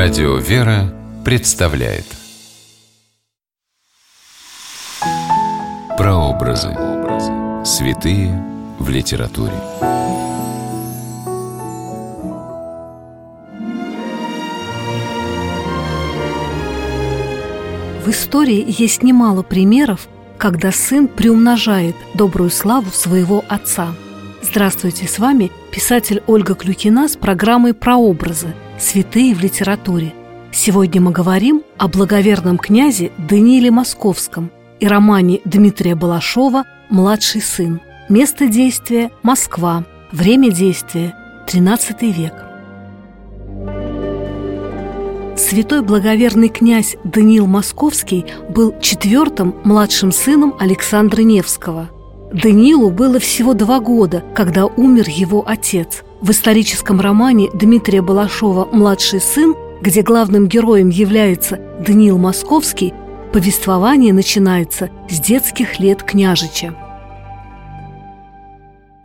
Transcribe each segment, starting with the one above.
Радио «Вера» представляет Прообразы. Святые в литературе. В истории есть немало примеров, когда сын приумножает добрую славу своего отца. Здравствуйте, с вами писатель Ольга Клюкина с программой «Прообразы. Святые в литературе». Сегодня мы говорим о благоверном князе Данииле Московском и романе Дмитрия Балашова «Младший сын». Место действия – Москва. Время действия – XIII век. Святой благоверный князь Даниил Московский был четвертым младшим сыном Александра Невского. Даниилу было всего два года, когда умер его отец. В историческом романе Дмитрия Балашова «Младший сын», где главным героем является Даниил Московский, повествование начинается с детских лет княжича.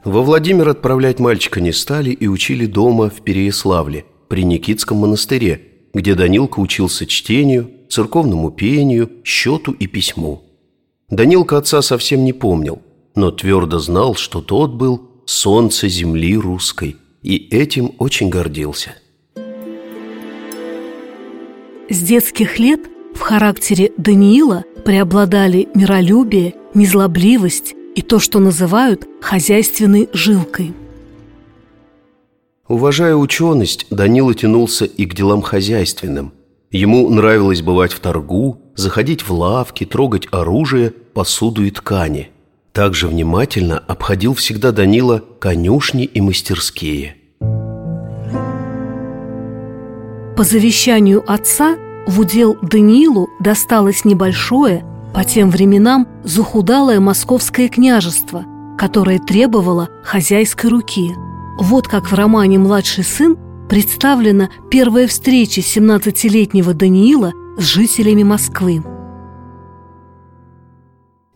Во Владимир отправлять мальчика не стали и учили дома в Переяславле, при Никитском монастыре, где Данилка учился чтению, церковному пению, счету и письму. Данилка отца совсем не помнил, но твердо знал, что тот был солнце земли русской, и этим очень гордился. С детских лет в характере Даниила преобладали миролюбие, незлобливость и то, что называют хозяйственной жилкой – Уважая ученость, Данила тянулся и к делам хозяйственным. Ему нравилось бывать в торгу, заходить в лавки, трогать оружие, посуду и ткани. Также внимательно обходил всегда Данила конюшни и мастерские. По завещанию отца в удел Даниилу досталось небольшое, по тем временам захудалое московское княжество, которое требовало хозяйской руки – вот как в романе «Младший сын» представлена первая встреча 17-летнего Даниила с жителями Москвы.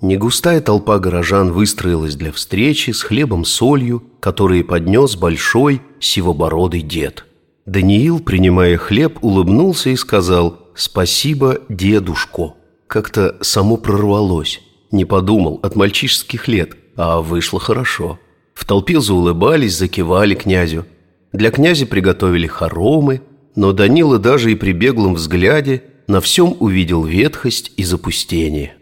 Негустая толпа горожан выстроилась для встречи с хлебом-солью, которые поднес большой сивобородый дед. Даниил, принимая хлеб, улыбнулся и сказал «Спасибо, дедушко». Как-то само прорвалось. Не подумал от мальчишеских лет, а вышло хорошо – в толпе заулыбались, закивали князю. Для князя приготовили хоромы, но Данила даже и при беглом взгляде на всем увидел ветхость и запустение.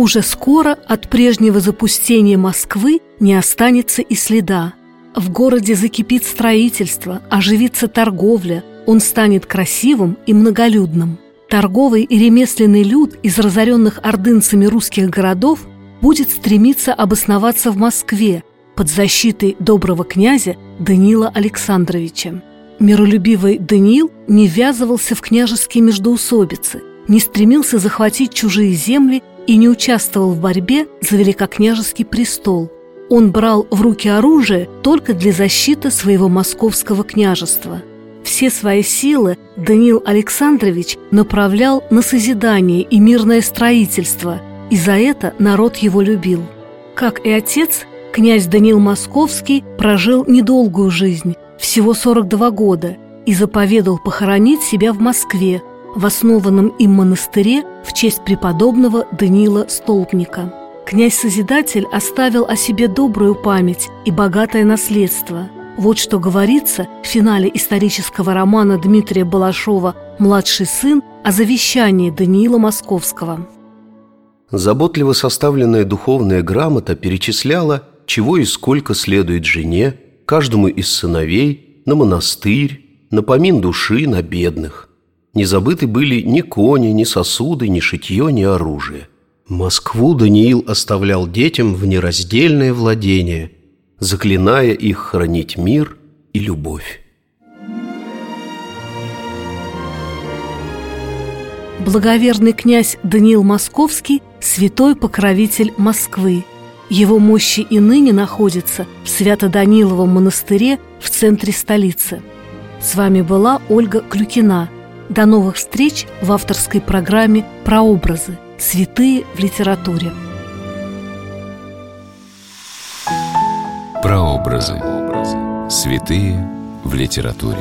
Уже скоро от прежнего запустения Москвы не останется и следа. В городе закипит строительство, оживится торговля, он станет красивым и многолюдным. Торговый и ремесленный люд из разоренных ордынцами русских городов будет стремиться обосноваться в Москве под защитой доброго князя Данила Александровича. Миролюбивый Даниил не ввязывался в княжеские междоусобицы, не стремился захватить чужие земли и не участвовал в борьбе за великокняжеский престол. Он брал в руки оружие только для защиты своего московского княжества. Все свои силы Даниил Александрович направлял на созидание и мирное строительство – и за это народ его любил. Как и отец, князь Даниил Московский прожил недолгую жизнь, всего 42 года, и заповедал похоронить себя в Москве, в основанном им монастыре в честь преподобного Даниила Столпника. Князь-созидатель оставил о себе добрую память и богатое наследство. Вот что говорится в финале исторического романа Дмитрия Балашова «Младший сын» о завещании Даниила Московского – Заботливо составленная духовная грамота перечисляла, чего и сколько следует жене, каждому из сыновей, на монастырь, на помин души, на бедных. Не забыты были ни кони, ни сосуды, ни шитье, ни оружие. Москву Даниил оставлял детям в нераздельное владение, заклиная их хранить мир и любовь. Благоверный князь Даниил Московский – святой покровитель Москвы. Его мощи и ныне находятся в Свято-Даниловом монастыре в центре столицы. С вами была Ольга Клюкина. До новых встреч в авторской программе «Прообразы. Святые в литературе». Прообразы. Святые в литературе.